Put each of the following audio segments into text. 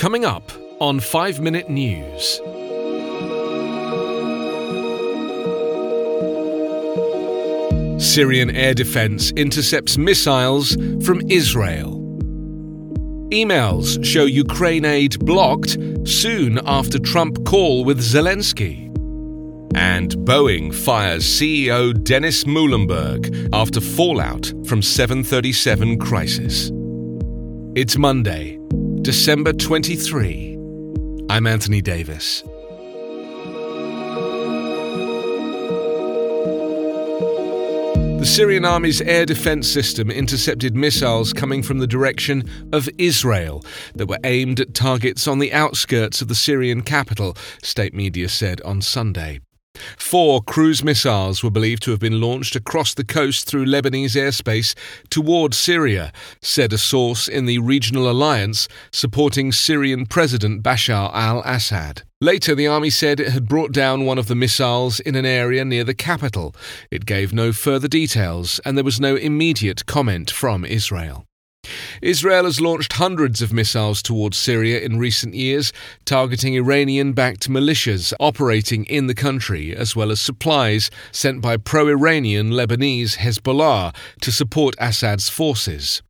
Coming up on 5 Minute News. Syrian air defense intercepts missiles from Israel. Emails show Ukraine aid blocked soon after Trump call with Zelensky. And Boeing fires CEO Dennis Muilenburg after fallout from 737 crisis. It's Monday, December 23. I'm Anthony Davis. The Syrian army's air defense system intercepted missiles coming from the direction of Israel that were aimed at targets on the outskirts of the Syrian capital, state media said on Sunday. Four cruise missiles were believed to have been launched across the coast through Lebanese airspace toward Syria, said a source in the regional alliance supporting Syrian President Bashar al Assad. Later, the army said it had brought down one of the missiles in an area near the capital. It gave no further details, and there was no immediate comment from Israel. Israel has launched hundreds of missiles towards Syria in recent years, targeting Iranian backed militias operating in the country, as well as supplies sent by pro Iranian Lebanese Hezbollah to support Assad's forces.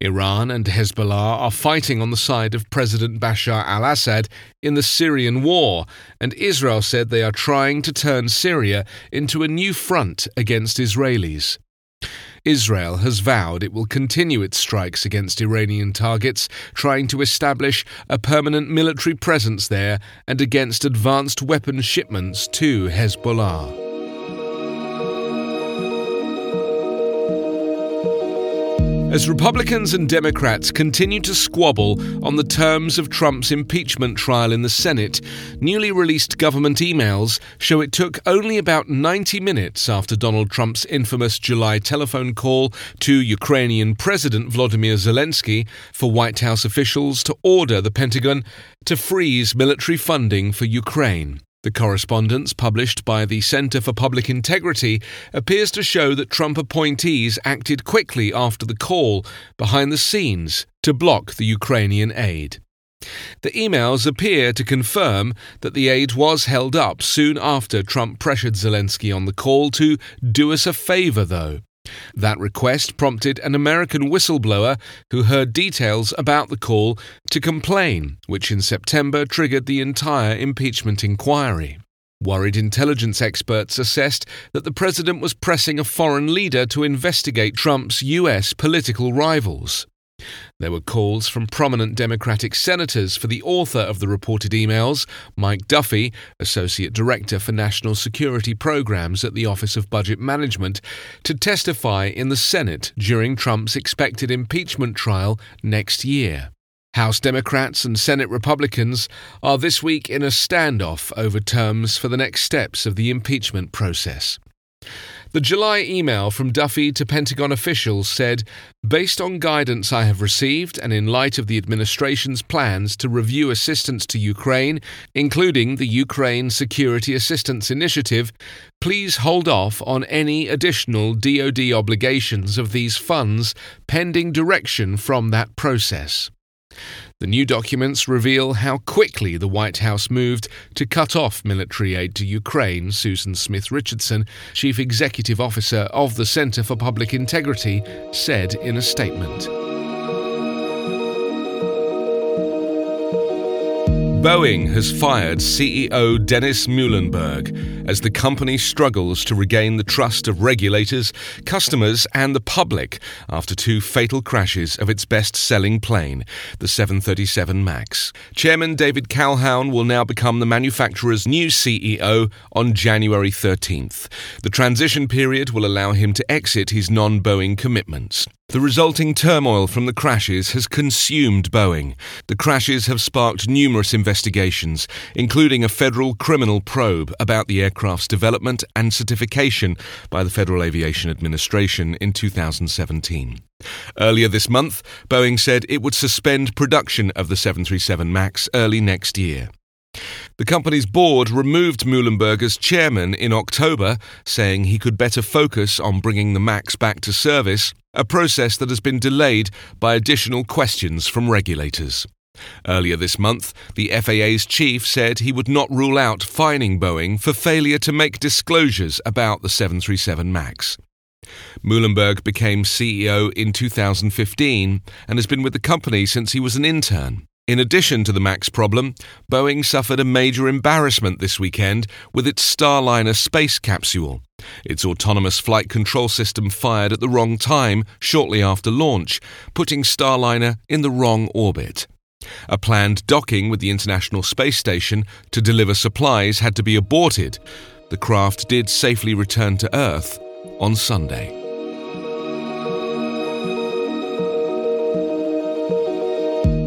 Iran and Hezbollah are fighting on the side of President Bashar al Assad in the Syrian war, and Israel said they are trying to turn Syria into a new front against Israelis. Israel has vowed it will continue its strikes against Iranian targets, trying to establish a permanent military presence there and against advanced weapon shipments to Hezbollah. As Republicans and Democrats continue to squabble on the terms of Trump's impeachment trial in the Senate, newly released government emails show it took only about 90 minutes after Donald Trump's infamous July telephone call to Ukrainian President Vladimir Zelensky for White House officials to order the Pentagon to freeze military funding for Ukraine. The correspondence published by the Center for Public Integrity appears to show that Trump appointees acted quickly after the call behind the scenes to block the Ukrainian aid. The emails appear to confirm that the aid was held up soon after Trump pressured Zelensky on the call to do us a favor, though. That request prompted an American whistleblower who heard details about the call to complain, which in September triggered the entire impeachment inquiry. Worried intelligence experts assessed that the president was pressing a foreign leader to investigate Trump's U.S. political rivals. There were calls from prominent Democratic senators for the author of the reported emails, Mike Duffy, Associate Director for National Security Programs at the Office of Budget Management, to testify in the Senate during Trump's expected impeachment trial next year. House Democrats and Senate Republicans are this week in a standoff over terms for the next steps of the impeachment process. The July email from Duffy to Pentagon officials said Based on guidance I have received and in light of the administration's plans to review assistance to Ukraine, including the Ukraine Security Assistance Initiative, please hold off on any additional DoD obligations of these funds pending direction from that process. The new documents reveal how quickly the White House moved to cut off military aid to Ukraine, Susan Smith Richardson, chief executive officer of the Center for Public Integrity, said in a statement. Boeing has fired CEO Dennis Muilenburg as the company struggles to regain the trust of regulators, customers, and the public after two fatal crashes of its best selling plane, the 737 MAX. Chairman David Calhoun will now become the manufacturer's new CEO on January 13th. The transition period will allow him to exit his non Boeing commitments. The resulting turmoil from the crashes has consumed Boeing. The crashes have sparked numerous investigations, including a federal criminal probe about the aircraft's development and certification by the Federal Aviation Administration in 2017. Earlier this month, Boeing said it would suspend production of the 737 MAX early next year. The company's board removed Muilenburg as chairman in October, saying he could better focus on bringing the MAX back to service, a process that has been delayed by additional questions from regulators. Earlier this month, the FAA's chief said he would not rule out fining Boeing for failure to make disclosures about the 737 MAX. Muilenburg became CEO in 2015 and has been with the company since he was an intern. In addition to the MAX problem, Boeing suffered a major embarrassment this weekend with its Starliner space capsule. Its autonomous flight control system fired at the wrong time shortly after launch, putting Starliner in the wrong orbit. A planned docking with the International Space Station to deliver supplies had to be aborted. The craft did safely return to Earth on Sunday.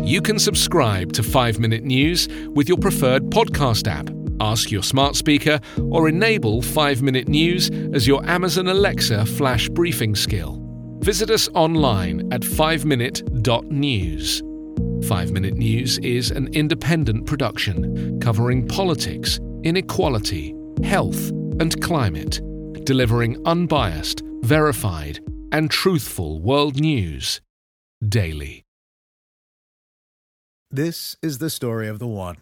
You can subscribe to 5 Minute News with your preferred podcast app. Ask your smart speaker or enable 5 Minute News as your Amazon Alexa flash briefing skill. Visit us online at 5minute.news. 5 Minute News is an independent production covering politics, inequality, health, and climate, delivering unbiased, verified, and truthful world news daily. This is the story of the one.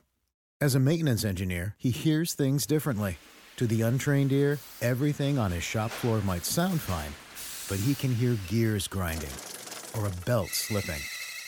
As a maintenance engineer, he hears things differently. To the untrained ear, everything on his shop floor might sound fine, but he can hear gears grinding or a belt slipping.